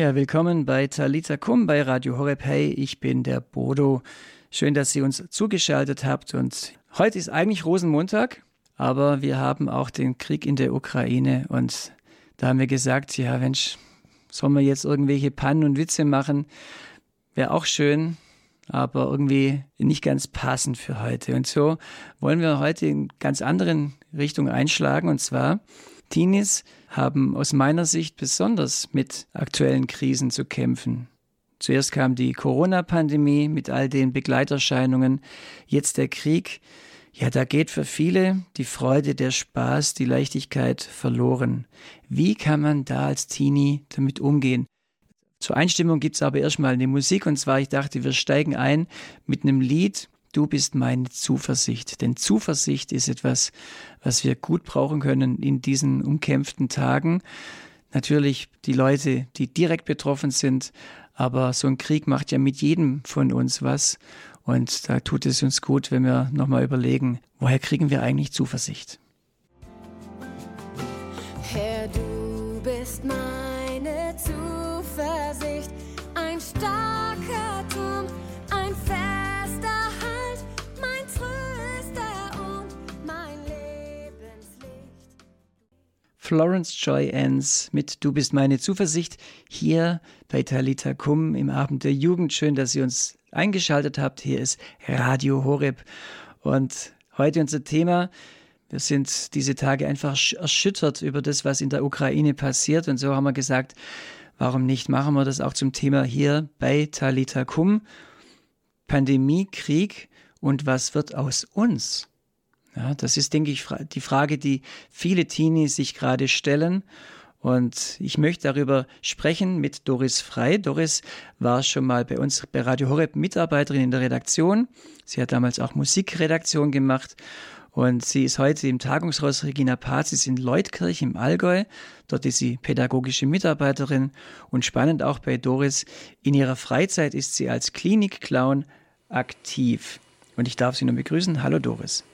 Ja, willkommen bei Talita Kum bei Radio Horeb. Hey, ich bin der Bodo. Schön, dass Sie uns zugeschaltet habt. Und heute ist eigentlich Rosenmontag, aber wir haben auch den Krieg in der Ukraine. Und da haben wir gesagt, ja, Mensch, sollen wir jetzt irgendwelche Pannen und Witze machen? Wäre auch schön, aber irgendwie nicht ganz passend für heute. Und so wollen wir heute in ganz anderen Richtung einschlagen. Und zwar Teenies haben aus meiner Sicht besonders mit aktuellen Krisen zu kämpfen. Zuerst kam die Corona-Pandemie mit all den Begleiterscheinungen, jetzt der Krieg. Ja, da geht für viele die Freude, der Spaß, die Leichtigkeit verloren. Wie kann man da als Teenie damit umgehen? Zur Einstimmung gibt's aber erstmal eine Musik und zwar, ich dachte, wir steigen ein mit einem Lied, Du bist meine Zuversicht. Denn Zuversicht ist etwas, was wir gut brauchen können in diesen umkämpften Tagen. Natürlich die Leute, die direkt betroffen sind, aber so ein Krieg macht ja mit jedem von uns was. Und da tut es uns gut, wenn wir nochmal überlegen, woher kriegen wir eigentlich Zuversicht? Herr, du bist meine Florence Joy Ends mit Du bist meine Zuversicht hier bei Talita Kum im Abend der Jugend. Schön, dass ihr uns eingeschaltet habt. Hier ist Radio Horeb und heute unser Thema. Wir sind diese Tage einfach erschüttert über das, was in der Ukraine passiert. Und so haben wir gesagt, warum nicht machen wir das auch zum Thema hier bei Talita Kum. Pandemie, Krieg und was wird aus uns? Ja, das ist, denke ich, die Frage, die viele Teenies sich gerade stellen. Und ich möchte darüber sprechen mit Doris Frei. Doris war schon mal bei uns bei Radio Horeb Mitarbeiterin in der Redaktion. Sie hat damals auch Musikredaktion gemacht und sie ist heute im Tagungshaus Regina Pazis in Leutkirch im Allgäu. Dort ist sie pädagogische Mitarbeiterin und spannend auch bei Doris. In ihrer Freizeit ist sie als Klinikclown aktiv. Und ich darf Sie nur begrüßen. Hallo Doris.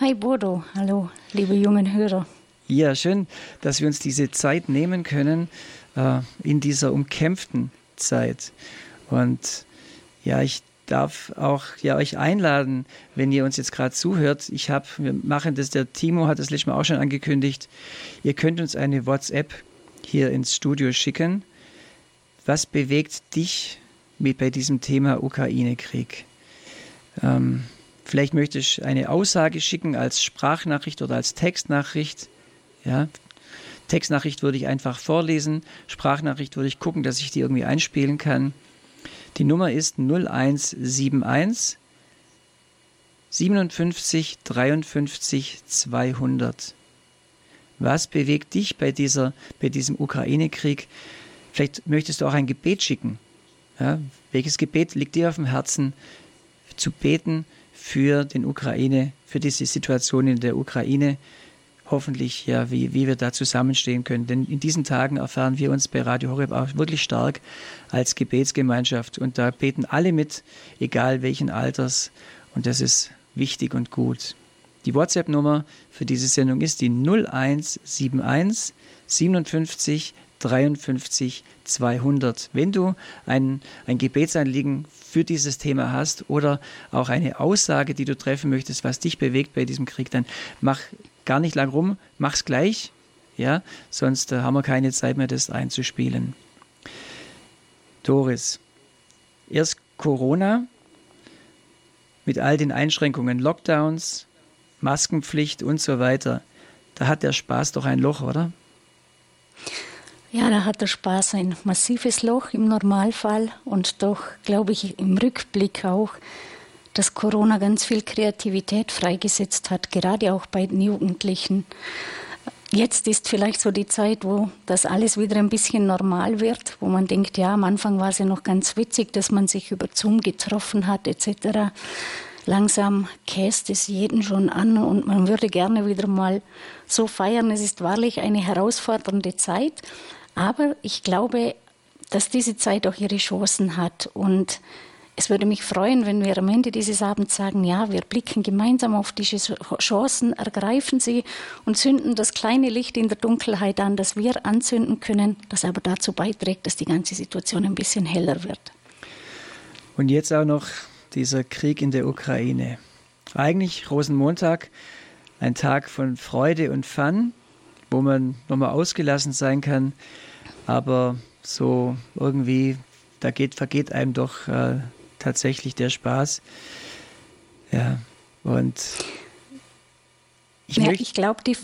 Hi Bodo, hallo liebe jungen Hörer. Ja, schön, dass wir uns diese Zeit nehmen können äh, in dieser umkämpften Zeit. Und ja, ich darf auch ja euch einladen, wenn ihr uns jetzt gerade zuhört. Ich habe, wir machen das, der Timo hat das letztes Mal auch schon angekündigt. Ihr könnt uns eine WhatsApp hier ins Studio schicken. Was bewegt dich mit bei diesem Thema Ukraine-Krieg? Ähm, vielleicht möchtest du eine Aussage schicken als Sprachnachricht oder als Textnachricht. Ja, Textnachricht würde ich einfach vorlesen. Sprachnachricht würde ich gucken, dass ich die irgendwie einspielen kann. Die Nummer ist 0171 57 53 200. Was bewegt dich bei, dieser, bei diesem Ukraine-Krieg? Vielleicht möchtest du auch ein Gebet schicken. Ja, welches Gebet liegt dir auf dem Herzen, zu beten für den Ukraine, für diese Situation in der Ukraine? hoffentlich, ja, wie, wie wir da zusammenstehen können. Denn in diesen Tagen erfahren wir uns bei Radio Horeb auch wirklich stark als Gebetsgemeinschaft. Und da beten alle mit, egal welchen Alters. Und das ist wichtig und gut. Die WhatsApp-Nummer für diese Sendung ist die 0171 57 53 200. Wenn du ein, ein Gebetsanliegen für dieses Thema hast oder auch eine Aussage, die du treffen möchtest, was dich bewegt bei diesem Krieg, dann mach gar nicht lang rum, mach's gleich, ja, sonst äh, haben wir keine Zeit mehr, das einzuspielen. Doris, erst Corona mit all den Einschränkungen, Lockdowns, Maskenpflicht und so weiter. Da hat der Spaß doch ein Loch, oder? Ja, da hat der Spaß ein massives Loch im Normalfall und doch glaube ich im Rückblick auch, dass Corona ganz viel Kreativität freigesetzt hat, gerade auch bei den Jugendlichen. Jetzt ist vielleicht so die Zeit, wo das alles wieder ein bisschen normal wird, wo man denkt, ja, am Anfang war es ja noch ganz witzig, dass man sich über Zoom getroffen hat etc. Langsam käst es jeden schon an und man würde gerne wieder mal so feiern. Es ist wahrlich eine herausfordernde Zeit, aber ich glaube, dass diese Zeit auch ihre Chancen hat und es würde mich freuen, wenn wir am Ende dieses Abends sagen, ja, wir blicken gemeinsam auf diese Chancen, ergreifen sie und zünden das kleine Licht in der Dunkelheit an, das wir anzünden können, das aber dazu beiträgt, dass die ganze Situation ein bisschen heller wird. Und jetzt auch noch dieser Krieg in der Ukraine. Eigentlich Rosenmontag, ein Tag von Freude und Fun, wo man nochmal ausgelassen sein kann, aber so irgendwie, da geht, vergeht einem doch äh, tatsächlich der Spaß. Ja, und ich, ja, ich glaube, die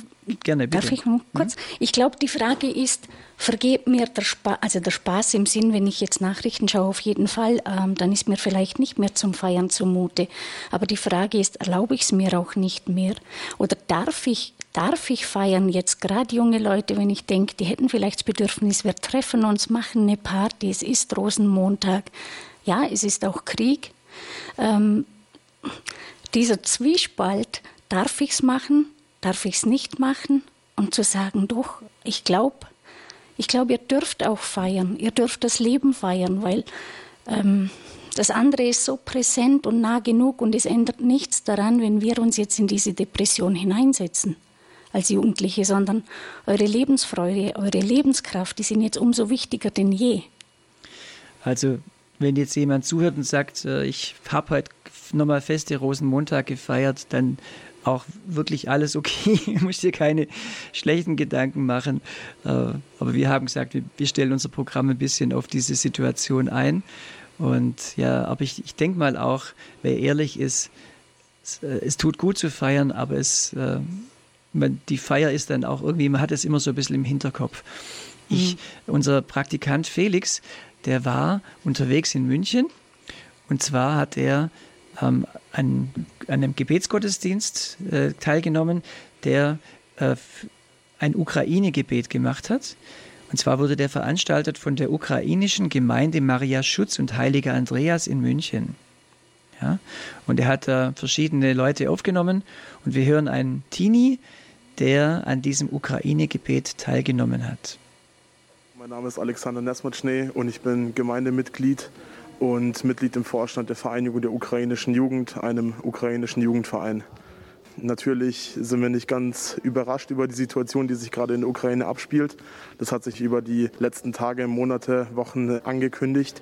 Gerne, bitte. Darf ich noch kurz? Mhm. Ich glaube, die Frage ist, vergebt mir der Spaß, also der Spaß im Sinn, wenn ich jetzt Nachrichten schaue, auf jeden Fall, ähm, dann ist mir vielleicht nicht mehr zum Feiern zumute. Aber die Frage ist, erlaube ich es mir auch nicht mehr? Oder darf ich, darf ich feiern jetzt gerade junge Leute, wenn ich denke, die hätten vielleicht das Bedürfnis, wir treffen uns, machen eine Party, es ist Rosenmontag. Ja, es ist auch Krieg. Ähm, dieser Zwiespalt, darf ich es machen, darf ich es nicht machen? Und zu sagen, doch, ich glaube, ich glaube, ihr dürft auch feiern, ihr dürft das Leben feiern, weil ähm, das andere ist so präsent und nah genug und es ändert nichts daran, wenn wir uns jetzt in diese Depression hineinsetzen als Jugendliche, sondern eure Lebensfreude, eure Lebenskraft, die sind jetzt umso wichtiger denn je. Also wenn jetzt jemand zuhört und sagt, äh, ich habe heute nochmal feste Rosenmontag gefeiert, dann auch wirklich alles okay. Ich muss dir keine schlechten Gedanken machen. Äh, aber wir haben gesagt, wir stellen unser Programm ein bisschen auf diese Situation ein. Und ja, aber ich, ich denke mal auch, wer ehrlich ist, es, äh, es, tut gut zu feiern, aber es, man, die Feier ist dann auch irgendwie, man hat es immer so ein bisschen im Hinterkopf. Ich, mhm. Unser Praktikant Felix, der war unterwegs in München und zwar hat er ähm, an, an, einem Gebetsgottesdienst äh, teilgenommen, der äh, ein Ukraine-Gebet gemacht hat. Und zwar wurde der veranstaltet von der ukrainischen Gemeinde Maria Schutz und Heiliger Andreas in München. Ja? Und er hat da verschiedene Leute aufgenommen und wir hören einen Teenie, der an diesem Ukraine-Gebet teilgenommen hat. Mein Name ist Alexander Nesmatschnee und ich bin Gemeindemitglied und Mitglied im Vorstand der Vereinigung der ukrainischen Jugend, einem ukrainischen Jugendverein. Natürlich sind wir nicht ganz überrascht über die Situation, die sich gerade in der Ukraine abspielt. Das hat sich über die letzten Tage, Monate, Wochen angekündigt.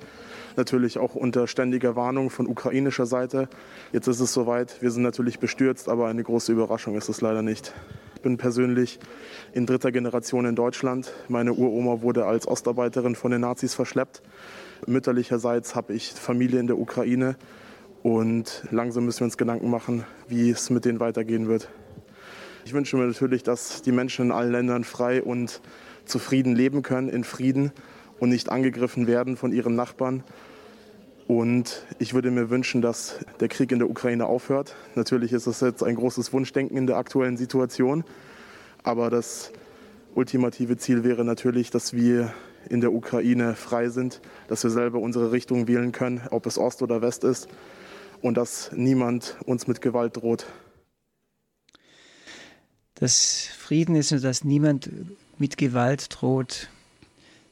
Natürlich auch unter ständiger Warnung von ukrainischer Seite. Jetzt ist es soweit. Wir sind natürlich bestürzt, aber eine große Überraschung ist es leider nicht. Ich bin persönlich in dritter Generation in Deutschland. Meine Uroma wurde als Ostarbeiterin von den Nazis verschleppt. Mütterlicherseits habe ich Familie in der Ukraine und langsam müssen wir uns Gedanken machen, wie es mit denen weitergehen wird. Ich wünsche mir natürlich, dass die Menschen in allen Ländern frei und zufrieden leben können, in Frieden und nicht angegriffen werden von ihren Nachbarn. Und ich würde mir wünschen, dass der Krieg in der Ukraine aufhört. Natürlich ist das jetzt ein großes Wunschdenken in der aktuellen Situation. Aber das ultimative Ziel wäre natürlich, dass wir in der Ukraine frei sind, dass wir selber unsere Richtung wählen können, ob es Ost oder West ist und dass niemand uns mit Gewalt droht. Dass Frieden ist und dass niemand mit Gewalt droht.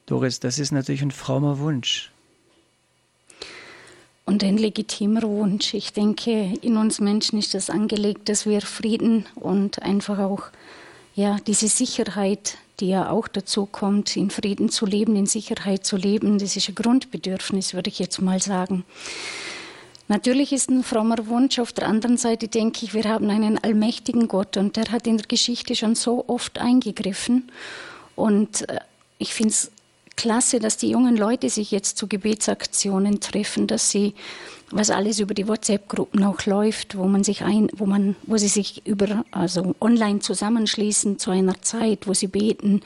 Doris, das ist natürlich ein frommer Wunsch und ein legitimer Wunsch. Ich denke, in uns Menschen ist das angelegt, dass wir Frieden und einfach auch ja, diese Sicherheit, die ja auch dazu kommt, in Frieden zu leben, in Sicherheit zu leben, das ist ein Grundbedürfnis, würde ich jetzt mal sagen. Natürlich ist ein frommer Wunsch. Auf der anderen Seite denke ich, wir haben einen allmächtigen Gott und der hat in der Geschichte schon so oft eingegriffen. Und äh, ich finde es klasse, dass die jungen Leute sich jetzt zu Gebetsaktionen treffen, dass sie, was alles über die WhatsApp-Gruppen auch läuft, wo man sich ein, wo man, wo sie sich über, also online zusammenschließen zu einer Zeit, wo sie beten,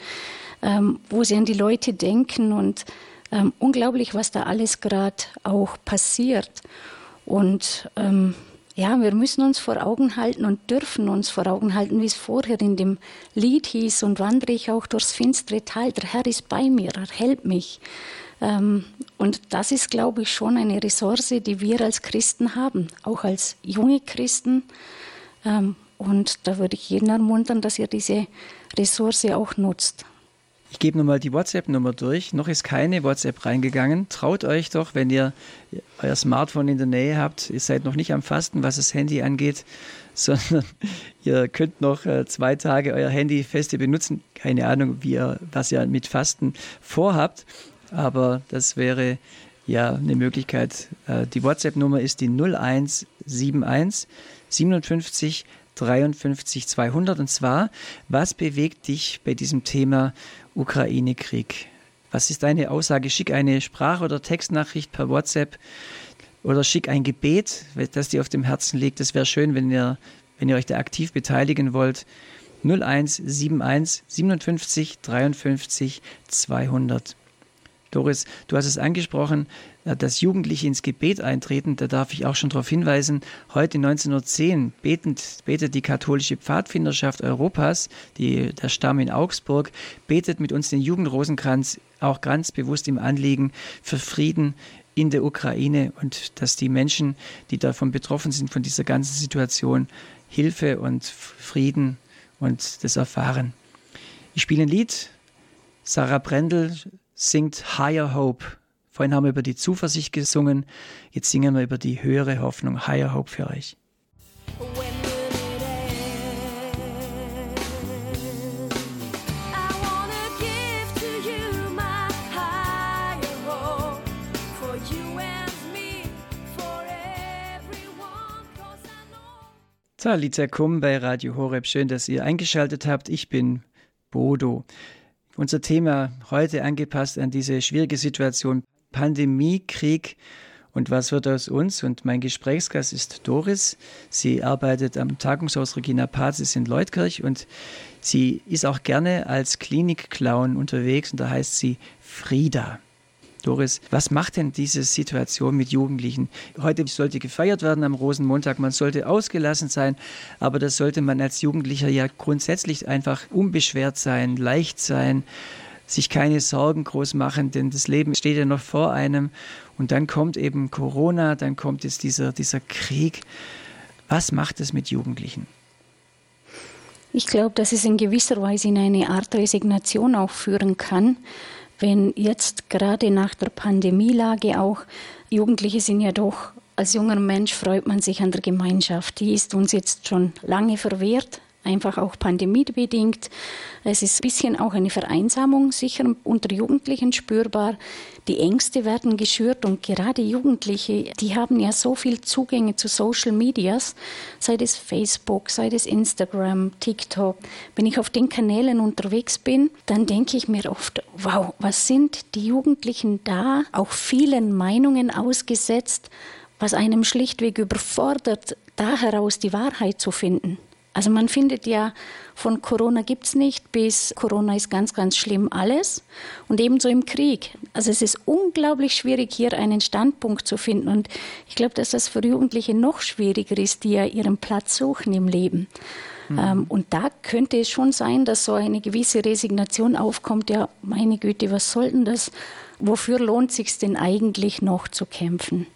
ähm, wo sie an die Leute denken und ähm, unglaublich, was da alles gerade auch passiert. Und ähm, ja, wir müssen uns vor Augen halten und dürfen uns vor Augen halten, wie es vorher in dem Lied hieß, und wandere ich auch durchs finstere Tal. Der Herr ist bei mir, er hält mich. Ähm, und das ist, glaube ich, schon eine Ressource, die wir als Christen haben, auch als junge Christen. Ähm, und da würde ich jeden ermuntern, dass ihr diese Ressource auch nutzt. Ich gebe nochmal die WhatsApp-Nummer durch. Noch ist keine WhatsApp reingegangen. Traut euch doch, wenn ihr euer Smartphone in der Nähe habt. Ihr seid noch nicht am Fasten, was das Handy angeht, sondern ihr könnt noch äh, zwei Tage euer Handy feste benutzen. Keine Ahnung, wie ihr, was ihr mit Fasten vorhabt. Aber das wäre ja eine Möglichkeit. Äh, die WhatsApp-Nummer ist die 0171 57 53 200. Und zwar, was bewegt dich bei diesem Thema Ukraine-Krieg? Was ist deine Aussage? Schick eine Sprach- oder Textnachricht per WhatsApp oder schick ein Gebet, das dir auf dem Herzen liegt. Das wäre schön, wenn ihr, wenn ihr euch da aktiv beteiligen wollt. 0171 57 53 200. Doris, du hast es angesprochen, dass Jugendliche ins Gebet eintreten. Da darf ich auch schon darauf hinweisen, heute 1910 betend, betet die katholische Pfadfinderschaft Europas, die, der Stamm in Augsburg, betet mit uns den Jugendrosenkranz auch ganz bewusst im Anliegen für Frieden in der Ukraine und dass die Menschen, die davon betroffen sind, von dieser ganzen Situation, Hilfe und Frieden und das erfahren. Ich spiele ein Lied. Sarah Brendel singt Higher Hope. Vorhin haben wir über die Zuversicht gesungen, jetzt singen wir über die höhere Hoffnung, Higher Hope für euch. Talitza Kum bei Radio Horeb. Schön, dass ihr eingeschaltet habt. Ich bin Bodo. Unser Thema heute angepasst an diese schwierige Situation Pandemie, Krieg und was wird aus uns? Und mein Gesprächsgast ist Doris. Sie arbeitet am Tagungshaus Regina Pazis in Leutkirch und sie ist auch gerne als Klinikclown unterwegs und da heißt sie Frieda. Doris, was macht denn diese Situation mit Jugendlichen? Heute sollte gefeiert werden am Rosenmontag, man sollte ausgelassen sein, aber das sollte man als Jugendlicher ja grundsätzlich einfach unbeschwert sein, leicht sein, sich keine Sorgen groß machen, denn das Leben steht ja noch vor einem. Und dann kommt eben Corona, dann kommt jetzt dieser, dieser Krieg. Was macht es mit Jugendlichen? Ich glaube, dass es in gewisser Weise in eine Art Resignation auch führen kann, wenn jetzt gerade nach der Pandemielage auch Jugendliche sind ja doch, als junger Mensch freut man sich an der Gemeinschaft. Die ist uns jetzt schon lange verwehrt, einfach auch pandemiebedingt. Es ist ein bisschen auch eine Vereinsamung sicher unter Jugendlichen spürbar. Die Ängste werden geschürt und gerade Jugendliche, die haben ja so viel Zugänge zu Social Medias, sei es Facebook, sei es Instagram, TikTok. Wenn ich auf den Kanälen unterwegs bin, dann denke ich mir oft, wow, was sind die Jugendlichen da, auch vielen Meinungen ausgesetzt, was einem schlichtweg überfordert, da heraus die Wahrheit zu finden. Also man findet ja, von Corona gibt es nicht bis Corona ist ganz, ganz schlimm alles. Und ebenso im Krieg. Also es ist unglaublich schwierig, hier einen Standpunkt zu finden. Und ich glaube, dass das für Jugendliche noch schwieriger ist, die ja ihren Platz suchen im Leben. Mhm. Ähm, und da könnte es schon sein, dass so eine gewisse Resignation aufkommt. Ja, meine Güte, was soll denn das? Wofür lohnt sich denn eigentlich noch zu kämpfen?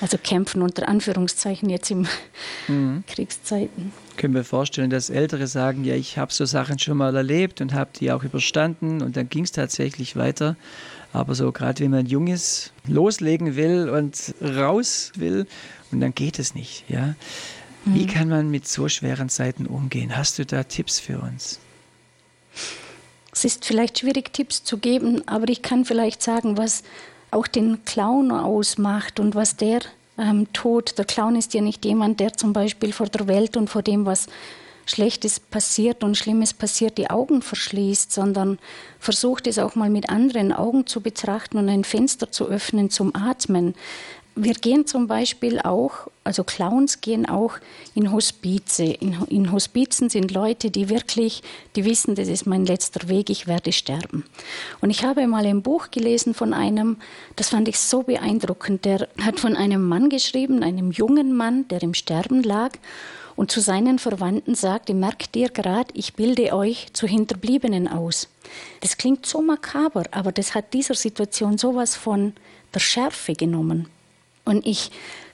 Also kämpfen unter Anführungszeichen jetzt im mhm. Kriegszeiten. Können wir vorstellen, dass Ältere sagen, ja, ich habe so Sachen schon mal erlebt und habe die auch überstanden und dann ging es tatsächlich weiter. Aber so gerade wenn man Junges loslegen will und raus will und dann geht es nicht, ja. Mhm. Wie kann man mit so schweren Zeiten umgehen? Hast du da Tipps für uns? Es ist vielleicht schwierig, Tipps zu geben, aber ich kann vielleicht sagen, was auch den Clown ausmacht und was der ähm, tut. Der Clown ist ja nicht jemand, der zum Beispiel vor der Welt und vor dem, was Schlechtes passiert und Schlimmes passiert, die Augen verschließt, sondern versucht es auch mal mit anderen Augen zu betrachten und ein Fenster zu öffnen zum Atmen. Wir gehen zum Beispiel auch, also Clowns gehen auch in Hospize. In, in, Hospizen sind Leute, die wirklich, die wissen, das ist mein letzter Weg, ich werde sterben. Und ich habe mal ein Buch gelesen von einem, das fand ich so beeindruckend, der hat von einem Mann geschrieben, einem jungen Mann, der im Sterben lag und zu seinen Verwandten sagte, merkt ihr gerade, ich bilde euch zu Hinterbliebenen aus. Das klingt so makaber, aber das hat dieser Situation sowas von der Schärfe genommen. Und ich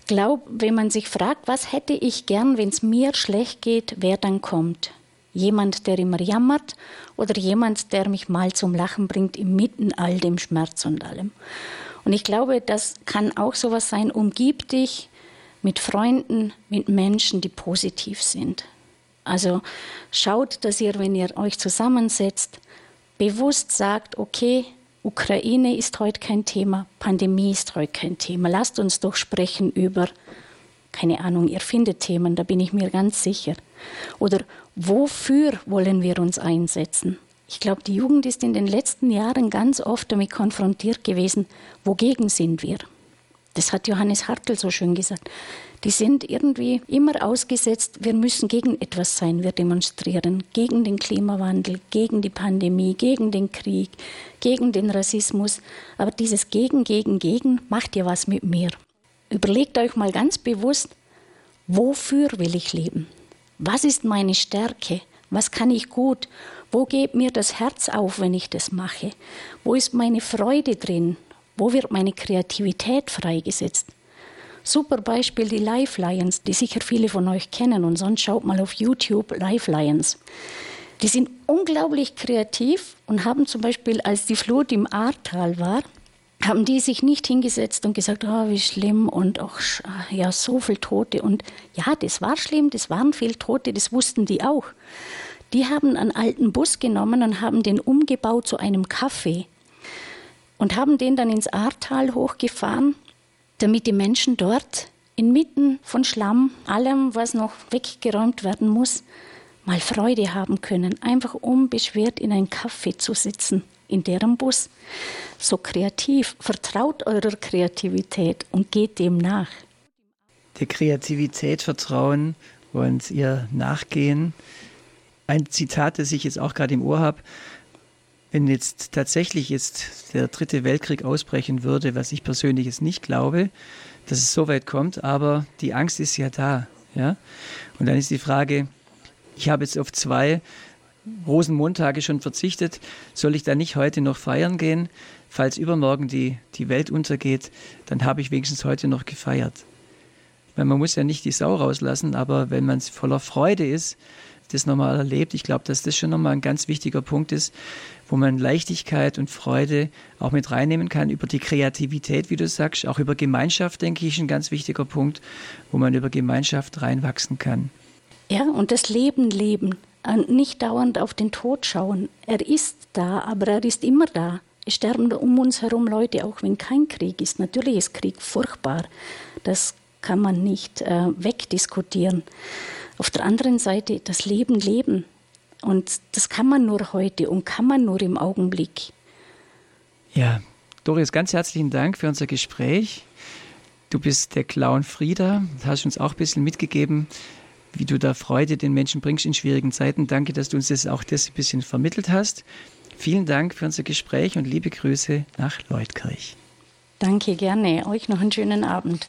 glaube, wenn man sich fragt, was hätte ich gern, wenn es mir schlecht geht, wer dann kommt? Jemand, der immer jammert oder jemand, der mich mal zum Lachen bringt inmitten all dem Schmerz und allem. Und ich glaube, das kann auch sowas sein, umgib dich mit Freunden, mit Menschen, die positiv sind. Also schaut, dass ihr, wenn ihr euch zusammensetzt, bewusst sagt, okay, Ukraine ist heute kein Thema, Pandemie ist heute kein Thema. Lasst uns doch sprechen über, keine Ahnung, ihr findet Themen, da bin ich mir ganz sicher. Oder wofür wollen wir uns einsetzen? Ich glaube, die Jugend ist in den letzten Jahren ganz oft damit konfrontiert gewesen, wogegen sind wir? Das hat Johannes Hartl so schön gesagt. Die sind irgendwie immer ausgesetzt, wir müssen gegen etwas sein, wir demonstrieren gegen den Klimawandel, gegen die Pandemie, gegen den Krieg, gegen den Rassismus. Aber dieses Gegen, Gegen, Gegen macht ja was mit mir. Überlegt euch mal ganz bewusst, wofür will ich leben? Was ist meine Stärke? Was kann ich gut? Wo geht mir das Herz auf, wenn ich das mache? Wo ist meine Freude drin? Wo wird meine Kreativität freigesetzt? Super Beispiel die Life Lions, die sicher viele von euch kennen und sonst schaut mal auf YouTube Life Lions. Die sind unglaublich kreativ und haben zum Beispiel, als die Flut im Ahrtal war, haben die sich nicht hingesetzt und gesagt, oh, wie schlimm und auch ja so viel Tote und ja, das war schlimm, das waren viel Tote, das wussten die auch. Die haben einen alten Bus genommen und haben den umgebaut zu einem Café und haben den dann ins Ahrtal hochgefahren damit die Menschen dort inmitten von Schlamm, allem, was noch weggeräumt werden muss, mal Freude haben können, einfach unbeschwert in einen Kaffee zu sitzen, in deren Bus. So kreativ, vertraut eurer Kreativität und geht dem nach. Der Kreativität vertrauen und ihr nachgehen. Ein Zitat, das ich jetzt auch gerade im Ohr habe, wenn jetzt tatsächlich jetzt der dritte Weltkrieg ausbrechen würde, was ich persönlich jetzt nicht glaube, dass es so weit kommt, aber die Angst ist ja da. Ja? Und dann ist die Frage, ich habe jetzt auf zwei Rosenmontage schon verzichtet, soll ich da nicht heute noch feiern gehen? Falls übermorgen die, die Welt untergeht, dann habe ich wenigstens heute noch gefeiert. Weil man muss ja nicht die Sau rauslassen, aber wenn man voller Freude ist, das nochmal erlebt, ich glaube, dass das schon nochmal ein ganz wichtiger Punkt ist, wo man Leichtigkeit und Freude auch mit reinnehmen kann, über die Kreativität, wie du sagst, auch über Gemeinschaft, denke ich, ein ganz wichtiger Punkt, wo man über Gemeinschaft reinwachsen kann. Ja, und das Leben leben, nicht dauernd auf den Tod schauen. Er ist da, aber er ist immer da. Es sterben um uns herum Leute, auch wenn kein Krieg ist. Natürlich ist Krieg furchtbar. Das kann man nicht äh, wegdiskutieren. Auf der anderen Seite das Leben leben. Und das kann man nur heute und kann man nur im Augenblick. Ja, Doris, ganz herzlichen Dank für unser Gespräch. Du bist der Clown Frieda, hast uns auch ein bisschen mitgegeben, wie du da Freude den Menschen bringst in schwierigen Zeiten. Danke, dass du uns das auch das ein bisschen vermittelt hast. Vielen Dank für unser Gespräch und liebe Grüße nach Leutkirch. Danke, gerne. Euch noch einen schönen Abend.